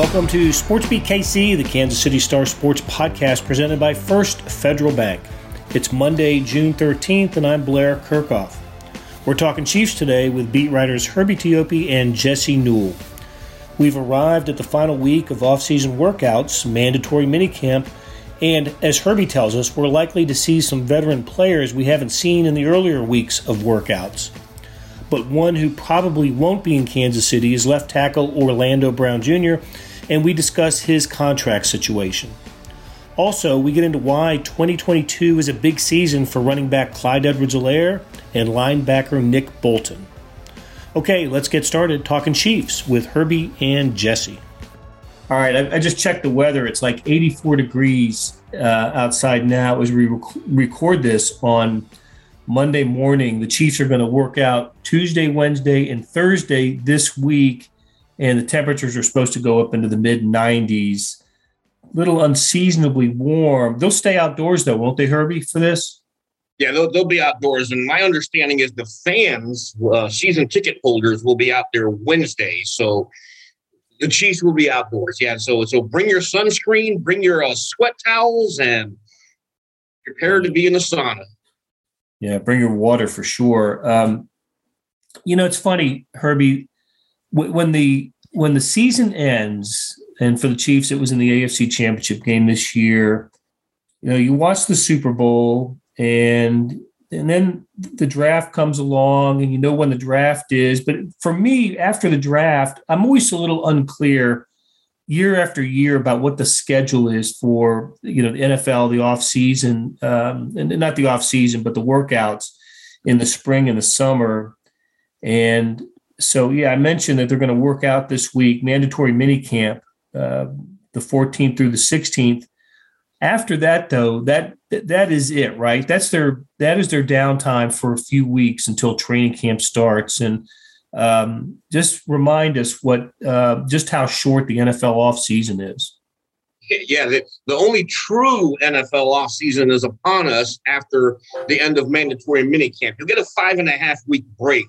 Welcome to SportsBeat KC, the Kansas City Star Sports podcast presented by First Federal Bank. It's Monday, June 13th, and I'm Blair Kerkhoff. We're talking Chiefs today with beat writers Herbie Teope and Jesse Newell. We've arrived at the final week of off-season workouts, mandatory minicamp, and as Herbie tells us, we're likely to see some veteran players we haven't seen in the earlier weeks of workouts but one who probably won't be in Kansas City is left tackle Orlando Brown Jr., and we discuss his contract situation. Also, we get into why 2022 is a big season for running back Clyde Edwards Helaire and linebacker Nick Bolton. Okay, let's get started talking Chiefs with Herbie and Jesse. All right, I, I just checked the weather. It's like 84 degrees uh, outside now as we rec- record this on Monday morning. The Chiefs are going to work out Tuesday, Wednesday, and Thursday this week, and the temperatures are supposed to go up into the mid 90s. Little unseasonably warm. They'll stay outdoors though, won't they, Herbie, for this? Yeah, they'll, they'll be outdoors. And my understanding is the fans, uh, season ticket holders, will be out there Wednesday. So the Chiefs will be outdoors. Yeah. So so bring your sunscreen, bring your uh, sweat towels, and prepare to be in the sauna. Yeah, bring your water for sure. Um, you know, it's funny, Herbie. When the when the season ends, and for the Chiefs, it was in the AFC Championship game this year. You know, you watch the Super Bowl, and and then the draft comes along, and you know when the draft is. But for me, after the draft, I'm always a little unclear year after year about what the schedule is for you know the NFL, the off season, um, and not the off season, but the workouts in the spring and the summer. And so, yeah, I mentioned that they're going to work out this week, mandatory mini camp, uh, the 14th through the 16th. After that, though, that that is it, right? That's their that is their downtime for a few weeks until training camp starts, and um, just remind us what uh, just how short the NFL offseason is. Yeah, the, the only true NFL offseason is upon us after the end of mandatory minicamp. You'll get a five and a half week break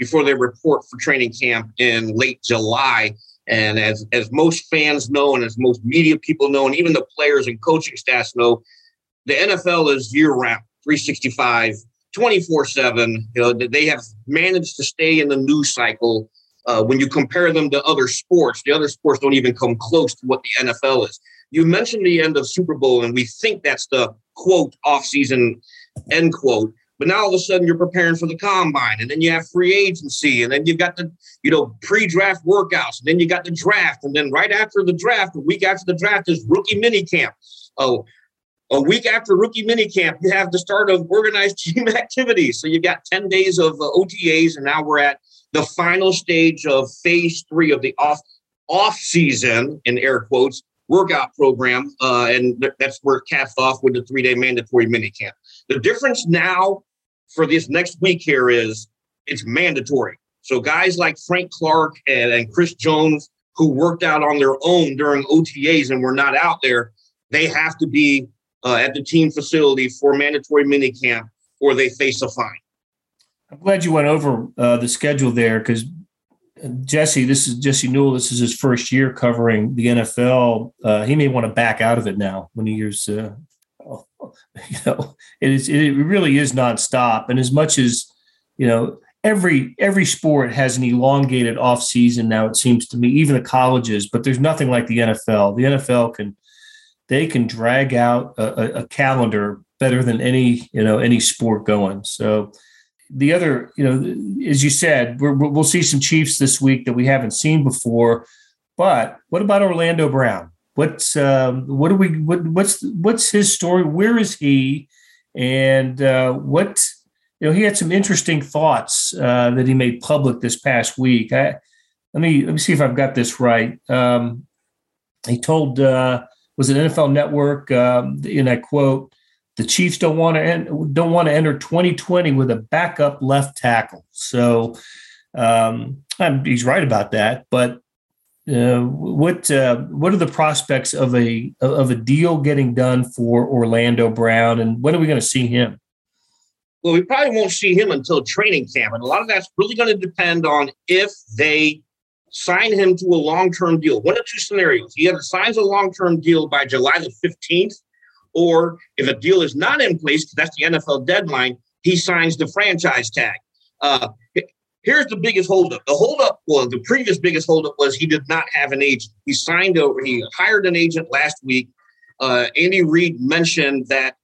before they report for training camp in late July. And as, as most fans know, and as most media people know, and even the players and coaching staffs know, the NFL is year round, 365 24 7. You know, they have managed to stay in the news cycle. Uh, when you compare them to other sports, the other sports don't even come close to what the NFL is. You mentioned the end of Super Bowl, and we think that's the quote off season end quote. But now all of a sudden you're preparing for the combine, and then you have free agency, and then you've got the you know pre-draft workouts, and then you got the draft, and then right after the draft, a week after the draft is rookie mini camp. Oh, a week after rookie minicamp, you have the start of organized team activities. So you've got 10 days of uh, OTAs, and now we're at the final stage of phase three of the off off season in air quotes workout program, uh, and th- that's where it caps off with the three day mandatory minicamp. The difference now for this next week here is it's mandatory. So guys like Frank Clark and, and Chris Jones, who worked out on their own during OTAs and were not out there, they have to be uh, at the team facility for mandatory minicamp or they face a fine. I'm glad you went over uh, the schedule there because Jesse, this is Jesse Newell. This is his first year covering the NFL. Uh, he may want to back out of it now when he hears, uh, you know, it is it really is nonstop. And as much as you know, every every sport has an elongated off season now. It seems to me, even the colleges, but there's nothing like the NFL. The NFL can they can drag out a, a calendar better than any you know any sport going. So the other, you know, as you said, we will see some Chiefs this week that we haven't seen before. But what about Orlando Brown? What's um, what do we what, what's what's his story? Where is he? And uh, what you know, he had some interesting thoughts uh, that he made public this past week. I, let me let me see if I've got this right. Um, he told uh, was an NFL Network, um, and I quote, "The Chiefs don't want to don't want to enter 2020 with a backup left tackle." So um, he's right about that. But uh, what uh, what are the prospects of a of a deal getting done for Orlando Brown, and when are we going to see him? Well, we probably won't see him until training camp, and a lot of that's really going to depend on if they sign him to a long term deal. One of two scenarios. He either signs a long term deal by July the 15th, or if a deal is not in place, because that's the NFL deadline, he signs the franchise tag. Uh, here's the biggest holdup. The holdup, was the previous biggest holdup was he did not have an agent. He signed over, he hired an agent last week. Uh, Andy Reid mentioned that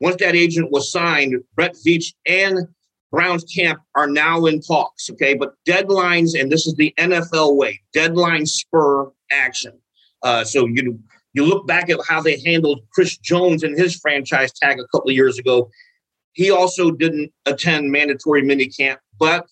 once that agent was signed, Brett Veach and Browns camp are now in talks. Okay, but deadlines, and this is the NFL way, deadline spur action. Uh, so you you look back at how they handled Chris Jones and his franchise tag a couple of years ago. He also didn't attend mandatory minicamp, but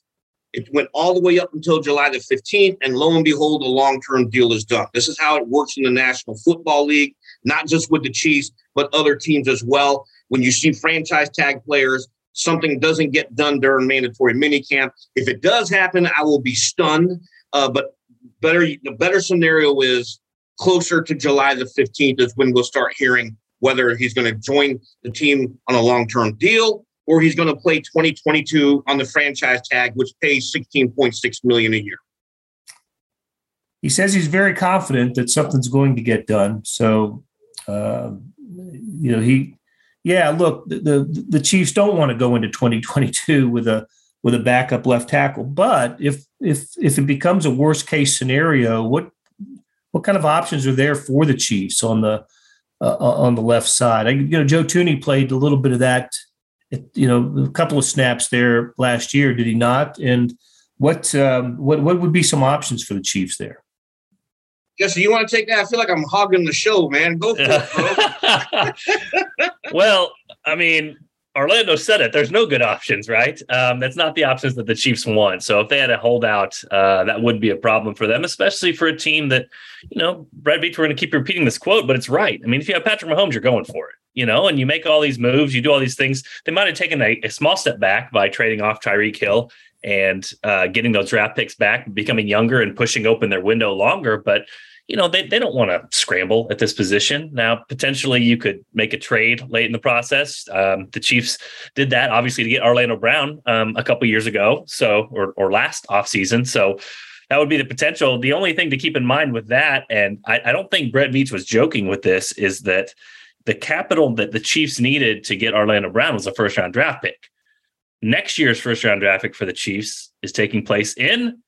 it went all the way up until July the 15th, and lo and behold, a long-term deal is done. This is how it works in the National Football League, not just with the Chiefs, but other teams as well. When you see franchise tag players, something doesn't get done during mandatory minicamp. If it does happen, I will be stunned. Uh, but better, the better scenario is closer to July the 15th is when we'll start hearing whether he's going to join the team on a long-term deal or he's going to play 2022 on the franchise tag, which pays 16.6 million a year. He says he's very confident that something's going to get done. So, uh, you know, he, yeah, look, the, the, the Chiefs don't want to go into 2022 with a with a backup left tackle. But if if if it becomes a worst case scenario, what what kind of options are there for the Chiefs on the uh, on the left side? I, you know, Joe Thuney played a little bit of that you know, a couple of snaps there last year, did he not? And what um, what what would be some options for the Chiefs there? Yes, you want to take that? I feel like I'm hogging the show, man. Go for it, bro. well, I mean, Orlando said it. There's no good options, right? Um, that's not the options that the Chiefs want. So if they had a holdout, uh, that would be a problem for them, especially for a team that, you know, Brett Veach, we're going to keep repeating this quote, but it's right. I mean, if you have Patrick Mahomes, you're going for it you know, and you make all these moves, you do all these things. They might have taken a, a small step back by trading off Tyreek Hill and uh, getting those draft picks back, becoming younger and pushing open their window longer. But you know, they, they don't want to scramble at this position. Now, potentially you could make a trade late in the process. Um, the Chiefs did that obviously to get Orlando Brown um, a couple years ago. So, or, or last offseason. So that would be the potential. The only thing to keep in mind with that, and I, I don't think Brett Veach was joking with this, is that the capital that the Chiefs needed to get Orlando Brown was a first round draft pick. Next year's first round draft pick for the Chiefs is taking place in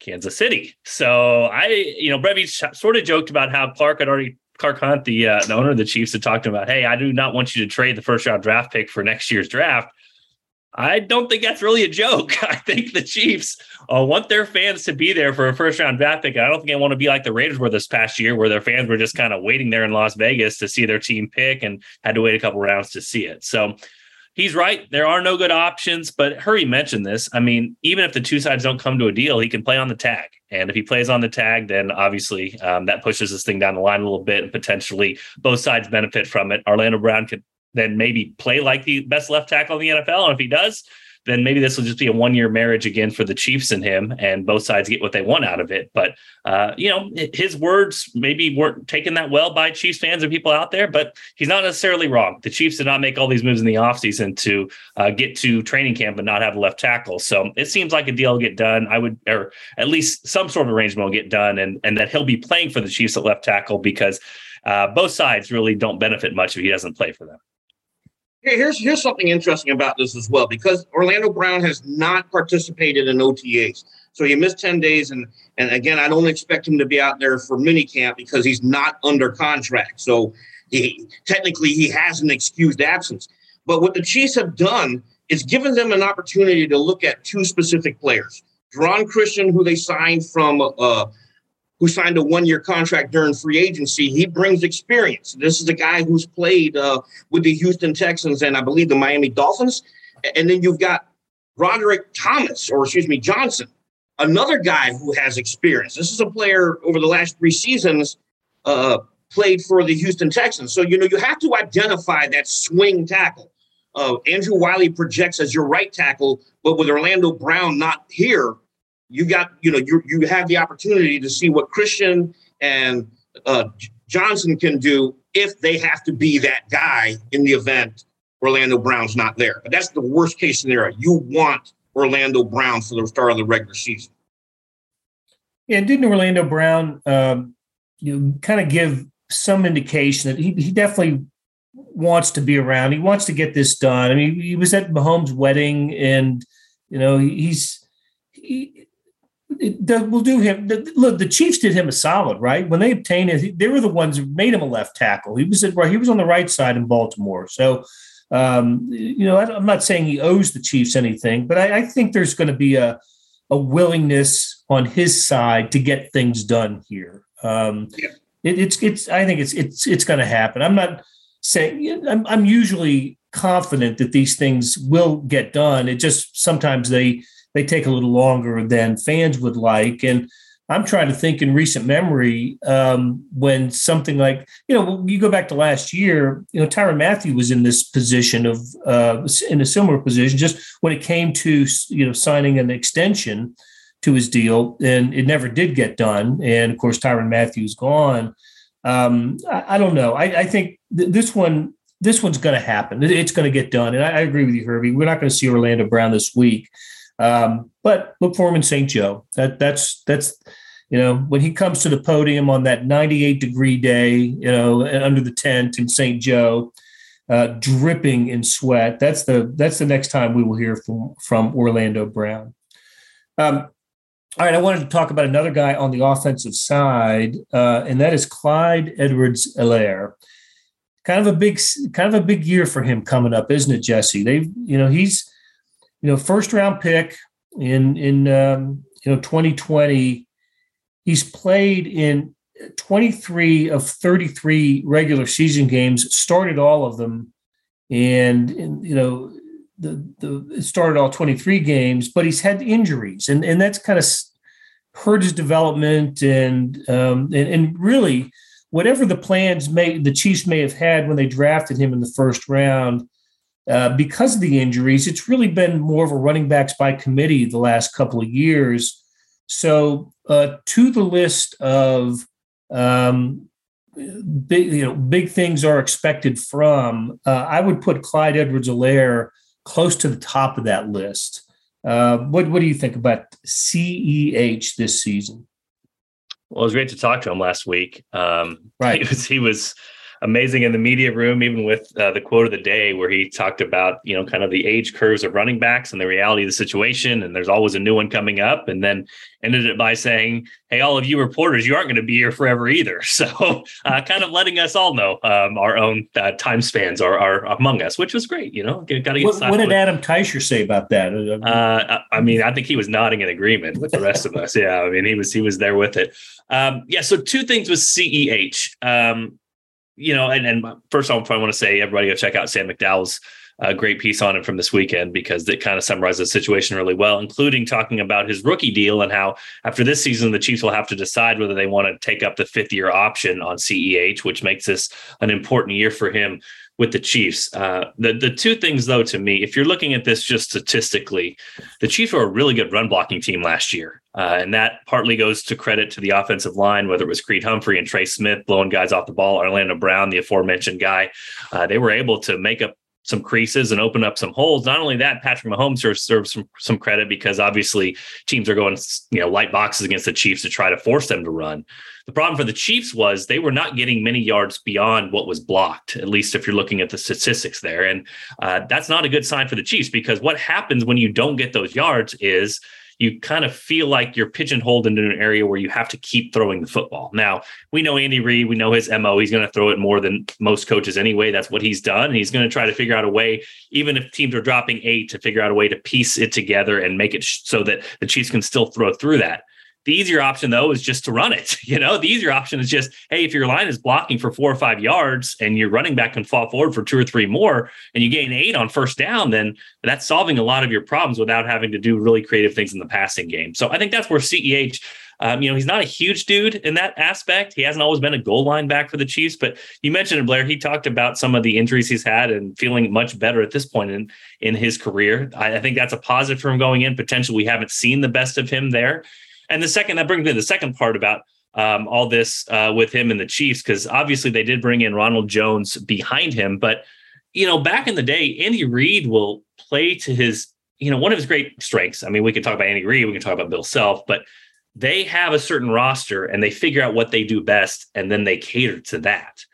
Kansas City. So I, you know, Brevy sort of joked about how Clark had already Clark Hunt, the uh, the owner of the Chiefs, had talked about, hey, I do not want you to trade the first round draft pick for next year's draft. I don't think that's really a joke. I think the Chiefs uh, want their fans to be there for a first round draft pick. I don't think they want to be like the Raiders were this past year, where their fans were just kind of waiting there in Las Vegas to see their team pick and had to wait a couple rounds to see it. So he's right. There are no good options, but Herbie mentioned this. I mean, even if the two sides don't come to a deal, he can play on the tag. And if he plays on the tag, then obviously um, that pushes this thing down the line a little bit and potentially both sides benefit from it. Orlando Brown could then maybe play like the best left tackle in the NFL. And if he does, then maybe this will just be a one year marriage again for the Chiefs and him, and both sides get what they want out of it. But, uh, you know, his words maybe weren't taken that well by Chiefs fans and people out there, but he's not necessarily wrong. The Chiefs did not make all these moves in the offseason to uh, get to training camp and not have a left tackle. So it seems like a deal will get done. I would, or at least some sort of arrangement will get done, and, and that he'll be playing for the Chiefs at left tackle because uh, both sides really don't benefit much if he doesn't play for them. Here's here's something interesting about this as well because Orlando Brown has not participated in OTAs. So he missed 10 days. And, and again, I don't expect him to be out there for minicamp because he's not under contract. So he technically he has an excused absence. But what the Chiefs have done is given them an opportunity to look at two specific players. Geron Christian, who they signed from uh, who signed a one year contract during free agency. He brings experience. This is a guy who's played uh, with the Houston Texans and I believe the Miami Dolphins. And then you've got Roderick Thomas, or excuse me, Johnson, another guy who has experience. This is a player over the last three seasons uh, played for the Houston Texans. So, you know, you have to identify that swing tackle. Uh, Andrew Wiley projects as your right tackle, but with Orlando Brown not here, you got you know you you have the opportunity to see what Christian and uh, Johnson can do if they have to be that guy in the event Orlando Brown's not there. But that's the worst case scenario. You want Orlando Brown for the start of the regular season. Yeah, didn't Orlando Brown, um, you know, kind of give some indication that he, he definitely wants to be around. He wants to get this done. I mean, he was at Mahomes' wedding, and you know, he's he, it, will do him. Look, the Chiefs did him a solid, right? When they obtained it, they were the ones who made him a left tackle. He was at, he was on the right side in Baltimore. So, um, you know, I, am not saying he owes the Chiefs anything, but I, I think there's going to be a a willingness on his side to get things done here. Um, yeah. it, it's it's I think it's it's it's going to happen. I'm not saying I'm, I'm usually confident that these things will get done. It just sometimes they they take a little longer than fans would like. And I'm trying to think in recent memory um, when something like, you know, you go back to last year, you know, Tyrann Mathieu was in this position of, uh, in a similar position, just when it came to, you know, signing an extension to his deal, and it never did get done. And of course, Tyrann Mathieu's gone. Um, I, I, don't know. I, I think th- this one, this one's going to happen. It's going to get done. And I agree with you, Herbie. We're not going to see Orlando Brown this week. Um, but look for him in St. Joe. That that's that's you know when he comes to the podium on that 98 degree day, you know, under the tent in St. Joe, uh, dripping in sweat. That's the that's the next time we will hear from from Orlando Brown. Um, all right, I wanted to talk about another guy on the offensive side, uh, and that is Clyde Edwards-Helaire. Kind of a big, kind of a big year for him coming up, isn't it, Jesse? They've, you know, he's you know, first round pick in in um, you know 2020. He's played in 23 of 33 regular season games, started all of them, and, and you know the the started all 23 games, but he's had injuries, and and that's kind of hurt his development, and um, and, and really whatever the plans may the Chiefs may have had when they drafted him in the first round uh, because of the injuries, it's really been more of a running backs by committee the last couple of years. So, uh, to the list of um, big, you know, big things are expected from. Uh, I would put Clyde Edwards-Helaire close to the top of that list. Uh, what What do you think about CEH this season? Well, it was great to talk to him last week. Um, right, he was he was amazing in the media room, even with uh, the quote of the day where he talked about, you know, kind of the age curves of running backs and the reality of the situation. And there's always a new one coming up. And then ended it by saying, Hey, all of you reporters, you aren't going to be here forever either. So uh, kind of letting us all know um, our own uh, time spans are, are among us, which was great. You know, got to get what, what did Adam Teicher say about that? Uh, I mean, I think he was nodding in agreement with the rest of us. Yeah. I mean, he was, he was there with it. Um, yeah. So two things with CEH. Um, you know, and, and first off, I want to say everybody go check out Sam McDowell's uh, great piece on him from this weekend because it kind of summarizes the situation really well, including talking about his rookie deal and how after this season, the Chiefs will have to decide whether they want to take up the fifth year option on CEH, which makes this an important year for him with the Chiefs. Uh, the the two things though to me, if you're looking at this just statistically, the Chiefs were a really good run blocking team last year, uh, and that partly goes to credit to the offensive line, whether it was Creed Humphrey and Trey Smith blowing guys off the ball, Orlando Brown, the aforementioned guy. Uh, they were able to make up some creases and open up some holes. Not only that, Patrick Mahomes serves, some some credit because obviously teams are going you know light boxes against the Chiefs to try to force them to run. The problem for the Chiefs was they were not getting many yards beyond what was blocked. At least if you're looking at the statistics there, and uh, that's not a good sign for the Chiefs because what happens when you don't get those yards is you kind of feel like you're pigeonholed into an area where you have to keep throwing the football. Now, we know Andy Reid, we know his MO. He's going to throw it more than most coaches anyway. That's what he's done. And he's going to try to figure out a way, even if teams are dropping eight, to figure out a way to piece it together and make it so that the Chiefs can still throw through that. The easier option, though, is just to run it. You know, the easier option is just, hey, if your line is blocking for four or five yards and your running back can fall forward for two or three more and you gain eight on first down, then that's solving a lot of your problems without having to do really creative things in the passing game. So I think that's where CEH um, you know, he's not a huge dude in that aspect. He hasn't always been a goal line back for the Chiefs, but you mentioned it, Blair. He talked about some of the injuries he's had and feeling much better at this point in in his career. I, I think that's a positive for him going in. Potentially, we haven't seen the best of him there. And the second, that brings me to the second part about um, all this uh, with him and the Chiefs, because obviously they did bring in Ronald Jones behind him. But, you know, back in the day, Andy Reid will play to his, you know, one of his great strengths. I mean, we can talk about Andy Reid, we can talk about Bill Self, but they have a certain roster and they figure out what they do best and then they cater to that.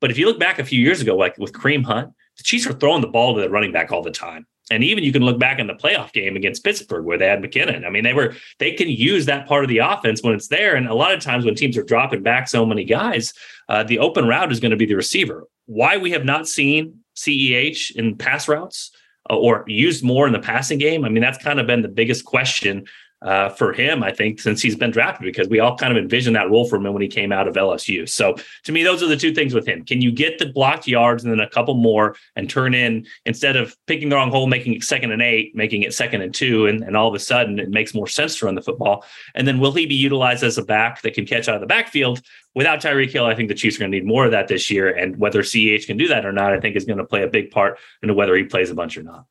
But if you look back a few years ago, like with Kareem Hunt, the Chiefs were throwing the ball to the running back all the time. And even you can look back in the playoff game against Pittsburgh where they had McKinnon. I mean, they were they can use that part of the offense when it's there. And a lot of times when teams are dropping back so many guys, uh, the open route is going to be the receiver. Why we have not seen CEH in pass routes uh, or used more in the passing game? I mean, that's kind of been the biggest question uh, for him, I think, since he's been drafted, because we all kind of envisioned that role for him when he came out of LSU. So to me, those are the two things with him. Can you get the blocked yards and then a couple more and turn in instead of picking the wrong hole, making it second and eight, making it second and two, and, and all of a sudden it makes more sense to run the football? And then will he be utilized as a back that can catch out of the backfield? Without Tyreek Hill, I think the Chiefs are going to need more of that this year. And whether CEH can do that or not, I think is going to play a big part into whether he plays a bunch or not.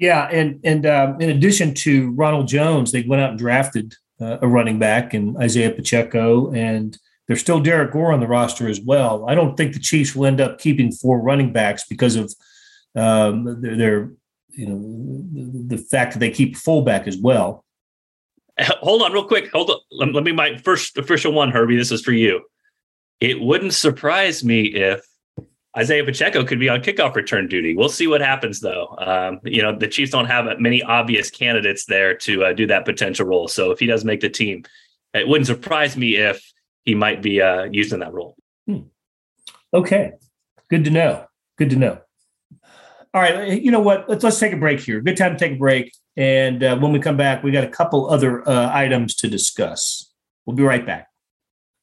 Yeah, and and uh, in addition to Ronald Jones, they went out and drafted uh, a running back and Isaiah Pacheco, and there's still Derrick Gore on the roster as well. I don't think the Chiefs will end up keeping four running backs because of um, their, their, you know the, fact that they keep fullback as well. Hold on, real quick. Hold on. Let, let me my first official one, Herbie. This is for you. It wouldn't surprise me if Isaiah Pacheco could be on kickoff return duty. We'll see what happens, though. Um, you know, the Chiefs don't have many obvious candidates there to uh, do that potential role. So if he does make the team, it wouldn't surprise me if he might be uh, used in that role. Hmm. Okay, good to know. Good to know. All right, you know what? Let's let's take a break here. Good time to take a break. And uh, when we come back, we got a couple other uh, items to discuss. We'll be right back.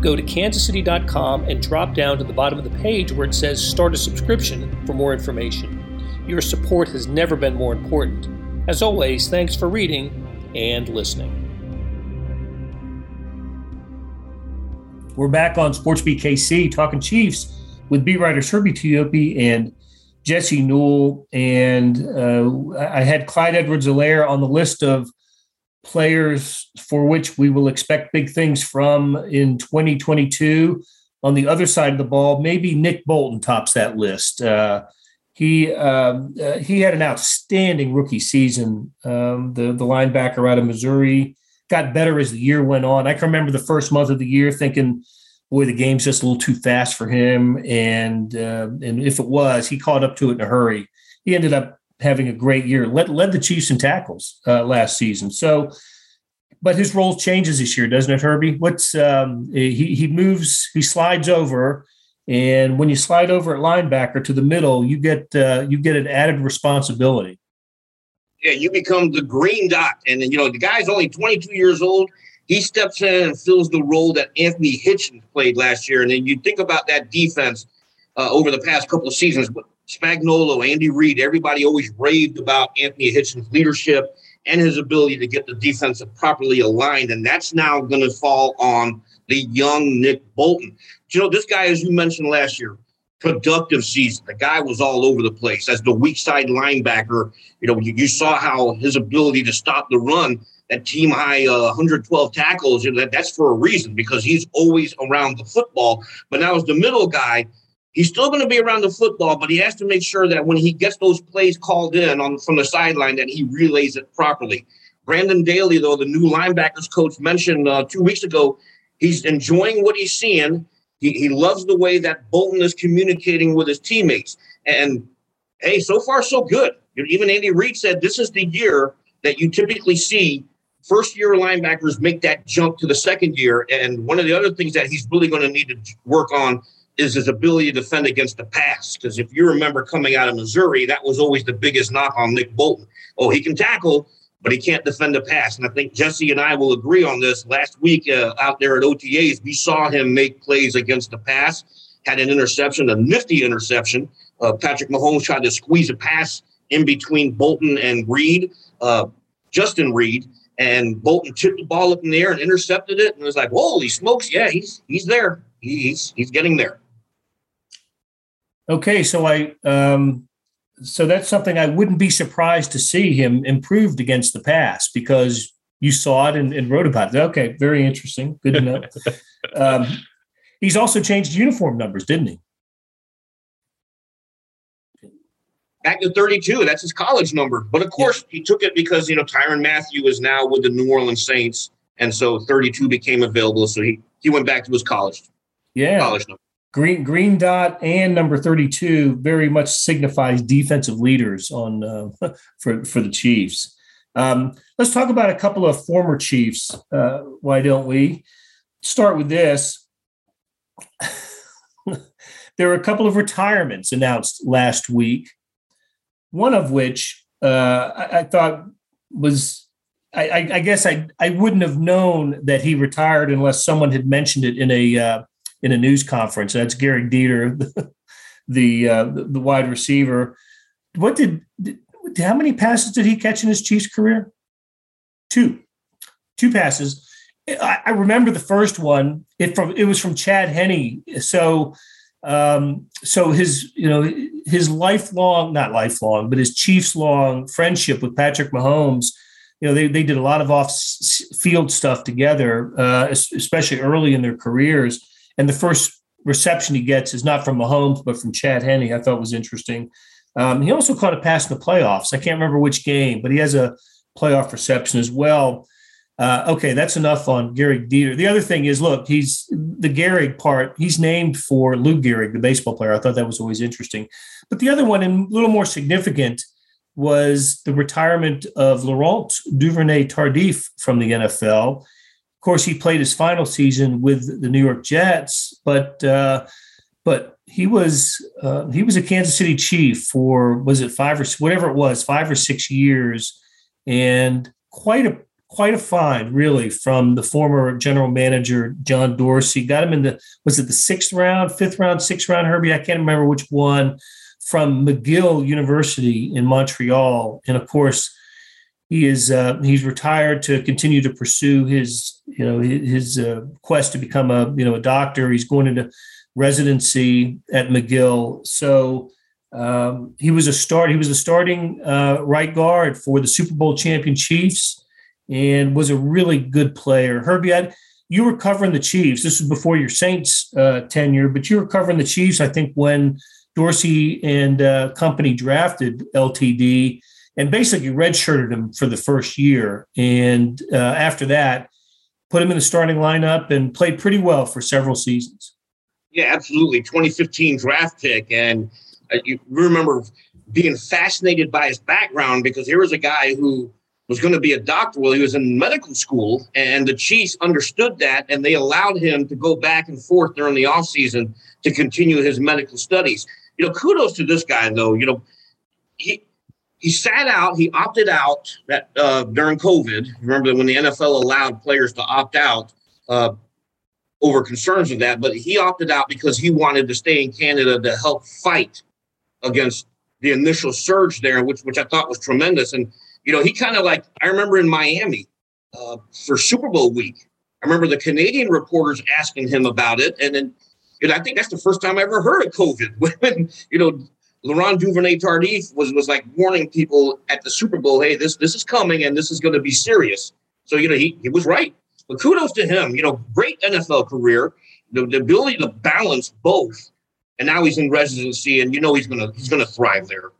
go to kansascity.com and drop down to the bottom of the page where it says Start a Subscription for more information. Your support has never been more important. As always, thanks for reading and listening. We're back on SportsBeat KC talking Chiefs with beat writers Herbie Teope and Jesse Newell. And uh, I had Clyde Edwards-Helaire on the list of players for which we will expect big things from in 2022. On the other side of the ball, maybe Nick Bolton tops that list. Uh, he um, uh, he had an outstanding rookie season. Um, the the linebacker out of Missouri got better as the year went on. I can remember the first month of the year thinking, "Boy, the game's just a little too fast for him." And uh, and if it was, he caught up to it in a hurry. He ended up having a great year. Led led the Chiefs in tackles uh, last season. So, but his role changes this year, doesn't it, Herbie? What's um, he he moves, he slides over, and when you slide over at linebacker to the middle, you get uh, you get an added responsibility. Yeah, you become the green dot, and you know the guy's only 22 years old. He steps in and fills the role that Anthony Hitchens played last year, and then you think about that defense uh, over the past couple of seasons. Spagnuolo, Andy Reid, everybody always raved about Anthony Hitchens' leadership and his ability to get the defense properly aligned. And that's now going to fall on the young Nick Bolton. You know, this guy, as you mentioned last year, productive season. The guy was all over the place as the weak side linebacker. You know, you, you saw how his ability to stop the run that team high uh, 112 tackles. You know, that, that's for a reason because he's always around the football. But now as the middle guy, he's still going to be around the football, but he has to make sure that when he gets those plays called in on from the sideline, that he relays it properly. Brendan Daly, though, the new linebackers coach mentioned uh, two weeks ago, he's enjoying what he's seeing. He, he loves the way that Bolton is communicating with his teammates. And hey, so far, so good. Even Andy Reid said this is the year that you typically see first year linebackers make that jump to the second year. And one of the other things that he's really going to need to work on is his ability to defend against the pass. Because if you remember coming out of Missouri, that was always the biggest knock on Nick Bolton. Oh, he can tackle, but he can't defend the pass. And I think Jesse and I will agree on this. Last week uh, out there at OTAs, we saw him make plays against the pass, had an interception, a nifty interception. Uh, Patrick Mahomes tried to squeeze a pass in between Bolton and Reid, uh, Justin Reid. and Bolton tipped the ball up in the air and intercepted it. And it was like, holy smokes, yeah, he's he's there. He's he's getting there. Okay, so I um, so that's something I wouldn't be surprised to see him improved against the pass because you saw it and, and wrote about it. Okay, very interesting. Good to know. um, he's also changed uniform numbers, didn't he? Back to 32. That's his college number. But of course, yeah. he took it because, you know, Tyrann Mathieu is now with the New Orleans Saints. And so 32 became available. So he, he went back to his college. Yeah. Green green dot and number 32 very much signifies defensive leaders on uh, for for the Chiefs. Um, let's talk about a couple of former Chiefs. Uh, why don't we start with this? there were a couple of retirements announced last week. One of which uh, I, I, thought was, I, I, guess I I wouldn't have known that he retired unless someone had mentioned it in a uh, in a news conference. That's Gehrig Dieter, the the, uh, the wide receiver. What did, did, how many passes did he catch in his Chiefs career? Two, two passes. I, I remember the first one. It from it was from Chad Henne. So um, so his you know his lifelong not lifelong but his Chiefs long friendship with Patrick Mahomes. You know they they did a lot of off field stuff together, uh, especially early in their careers and the first reception he gets is not from Mahomes, but from Chad Henne. I thought was interesting. Um, he also caught a pass in the playoffs. I can't remember which game, but he has a playoff reception as well. Uh, okay, that's enough on Gehrig Dieter. The other thing is, look, he's the Gehrig part. He's named for Lou Gehrig, the baseball player. I thought that was always interesting. But the other one, and a little more significant, was the retirement of Laurent Duvernay Tardif from the NFL. Of course, he played his final season with the New York Jets, but uh, but he was uh, he was a Kansas City Chief for was it five or whatever it was five or six years, and quite a quite a find really from the former general manager John Dorsey. Got him in the was it the sixth round, fifth round, sixth round, Herbie? I can't remember which one from McGill University in Montreal, and of course he is uh, he's retired to continue to pursue his you know his uh, quest to become a you know a doctor. He's going into residency at McGill. So um, he was a start. He was a starting uh, right guard for the Super Bowl champion Chiefs, and was a really good player. Herbie, I'd, you were covering the Chiefs. This was before your Saints uh, tenure, but you were covering the Chiefs. I think when Dorsey and uh, company drafted LTD and basically redshirted him for the first year. And uh, after that, put him in the starting lineup and played pretty well for several seasons. Yeah, absolutely. 2015 draft pick. And uh, you remember being fascinated by his background because here was a guy who was going to be a doctor. Well, he was in medical school, and the Chiefs understood that, and they allowed him to go back and forth during the offseason to continue his medical studies. You know, kudos to this guy, though. You know, he he sat out. He opted out that uh, during COVID. Remember when the NFL allowed players to opt out uh, over concerns of that, but he opted out because he wanted to stay in Canada to help fight against the initial surge there, which which I thought was tremendous. And you know, he kind of like I remember in Miami uh, for Super Bowl week. I remember the Canadian reporters asking him about it, and then. And I think that's the first time I ever heard of COVID. When you know Laurent Duvernay Tardif was was like warning people at the Super Bowl, hey, this this is coming and this is going to be serious. So, you know, he, he was right. But kudos to him. You know, great NFL career, the, the ability to balance both. And now he's in residency, and you know he's gonna he's gonna thrive there.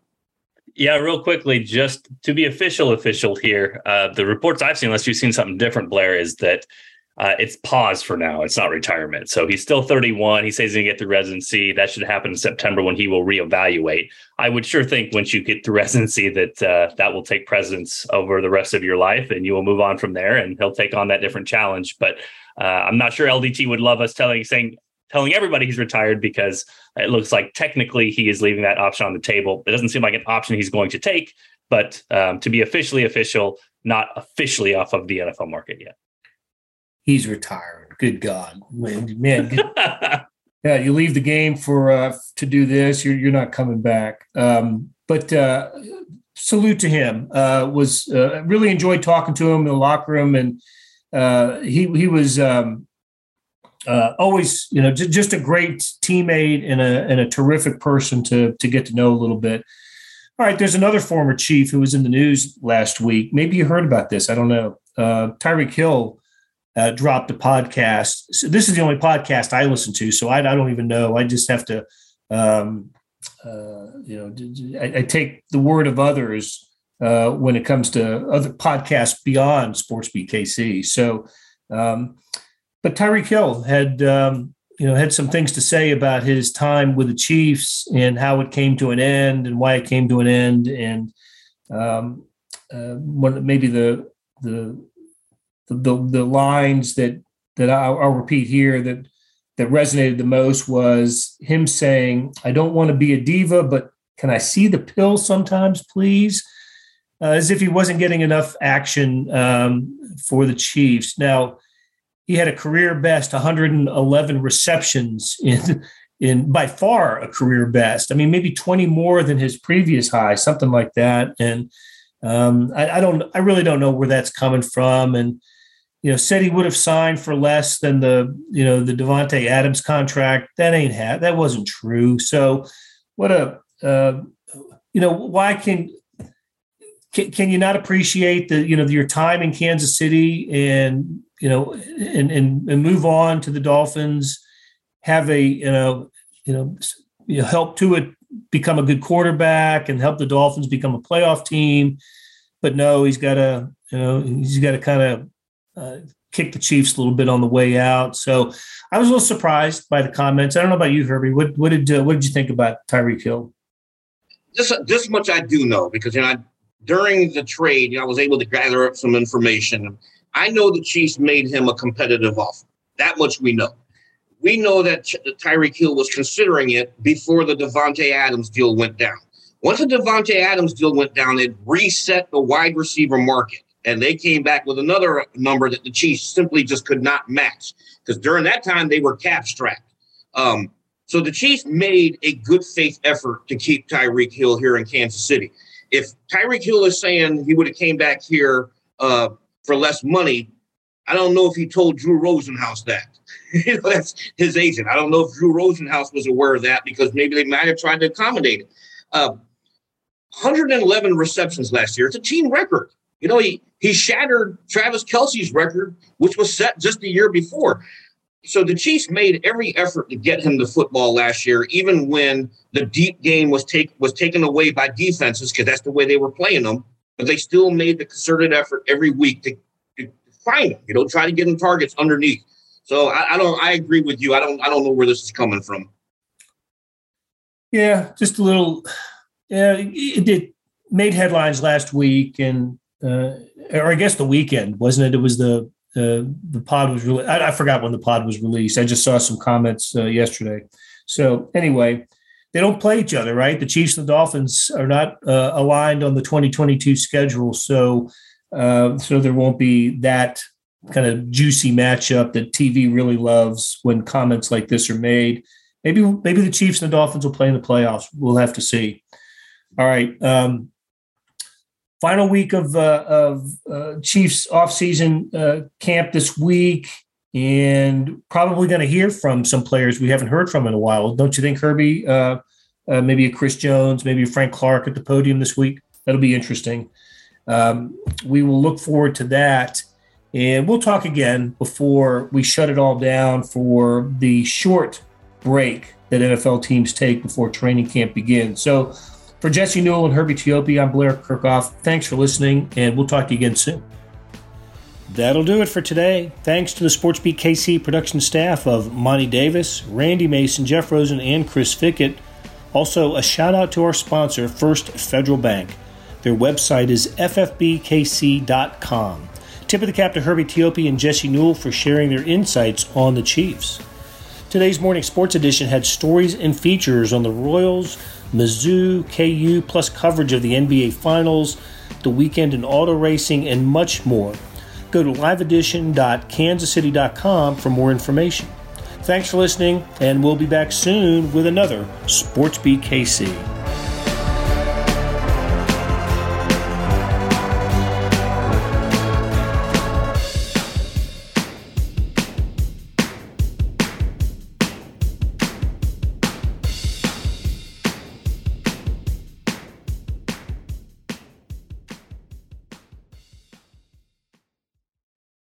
Yeah, real quickly, just to be official, official here. Uh, the reports I've seen, unless you've seen something different, Blair, is that uh, it's pause for now. It's not retirement. So he's still 31. He says he's going to get the residency. That should happen in September when he will reevaluate. I would sure think once you get the residency that uh, that will take precedence over the rest of your life and you will move on from there and he'll take on that different challenge. But uh, I'm not sure LDT would love us telling, saying, telling everybody he's retired because it looks like technically he is leaving that option on the table. It doesn't seem like an option he's going to take, but um, to be officially official, not officially off of the NFL market yet he's retiring. Good God, man, good, yeah, you leave the game for uh, to do this. You're you're not coming back. Um, but uh, salute to him. Uh, was uh, really enjoyed talking to him in the locker room, and uh, he he was um, uh, always you know j- just a great teammate and a and a terrific person to to get to know a little bit. All right, there's another former chief who was in the news last week. Maybe you heard about this. I don't know. Uh, Tyreek Hill uh, dropped a podcast. So this is the only podcast I listen to, so I, I don't even know. I just have to, um, uh, you know, I, I, take the word of others uh, when it comes to other podcasts beyond SportsBeat KC. So, um, but Tyreek Hill had, um, you know, had some things to say about his time with the Chiefs and how it came to an end and why it came to an end, and um, uh, maybe the the the, the, lines that that I'll, I'll, repeat here that that resonated the most was him saying, "I don't want to be a diva, but can I see the pill sometimes, please?" Uh, as if he wasn't getting enough action um, for the Chiefs. Now he had a career best 111 receptions in in by far a career best. I mean, maybe 20 more than his previous high, something like that. And um, I, I, don't, I really don't know where that's coming from. And you know, said he would have signed for less than the, you know, the Davante Adams contract. That ain't ha- that wasn't true. So, what a, uh, you know, why can, can can you not appreciate the, you know, your time in Kansas City and you know, and and, and move on to the Dolphins, have a, you know, you know, you know, help to it become a good quarterback and help the Dolphins become a playoff team. But no, he's got to, you know, he's got to kind of uh, kicked the Chiefs a little bit on the way out. So I was a little surprised by the comments. I don't know about you, Herbie. What, what did uh, what did you think about Tyreek Hill? This this much I do know because you know I, during the trade, you know, I was able to gather up some information. I know the Chiefs made him a competitive offer. That much we know. We know that Tyreek Hill was considering it before the Davante Adams deal went down. Once the Davante Adams deal went down, it reset the wide receiver market and they came back with another number that the Chiefs simply just could not match because during that time they were cap strapped. Um, so the Chiefs made a good faith effort to keep Tyreek Hill here in Kansas City. If Tyreek Hill is saying he would have came back here uh, for less money, I don't know if he told Drew Rosenhaus that. you know, that's his agent. I don't know if Drew Rosenhaus was aware of that because maybe they might have tried to accommodate it. Uh, 111 receptions last year. It's a team record. You know, he he shattered Travis Kelce's record, which was set just a year before. So the Chiefs made every effort to get him the football last year, even when the deep game was take was taken away by defenses, because that's the way they were playing them. But they still made the concerted effort every week to, to find him. You know, try to get him targets underneath. So I, I don't. I agree with you. I don't. I don't know where this is coming from. Yeah, just a little. Yeah, it, it made headlines last week, and uh, or I guess the weekend, wasn't it? It was the uh, the pod was really. I, I, forgot when the pod was released. I just saw some comments uh, yesterday. So anyway, they don't play each other, right? The Chiefs and the Dolphins are not uh, aligned on the 2022 schedule, so uh, so there won't be that kind of juicy matchup that TV really loves when comments like this are made. Maybe maybe the Chiefs and the Dolphins will play in the playoffs. We'll have to see. All right. Um, final week of uh, of uh, Chiefs offseason uh, camp this week, and probably going to hear from some players we haven't heard from in a while. Don't you think, Herbie? Uh, uh, maybe a Chris Jones, maybe a Frank Clark at the podium this week. That'll be interesting. Um, we will look forward to that. And we'll talk again before we shut it all down for the short break that NFL teams take before training camp begins. So, for Jesse Newell and Herbie Teope, I'm Blair Kerkhoff. Thanks for listening, and we'll talk to you again soon. That'll do it for today. Thanks to the SportsBeat KC production staff of Monty Davis, Randy Mason, Jeff Rosen, and Chris Fickett. Also, a shout out to our sponsor, First Federal Bank. Their website is ffbkc.com. Tip of the cap to Herbie Teope and Jesse Newell for sharing their insights on the Chiefs. Today's morning sports edition had stories and features on the Royals, Mizzou, KU, plus coverage of the NBA Finals, the weekend in auto racing, and much more. Go to liveedition.kansascity.com for more information. Thanks for listening, and we'll be back soon with another Sports Beat KC.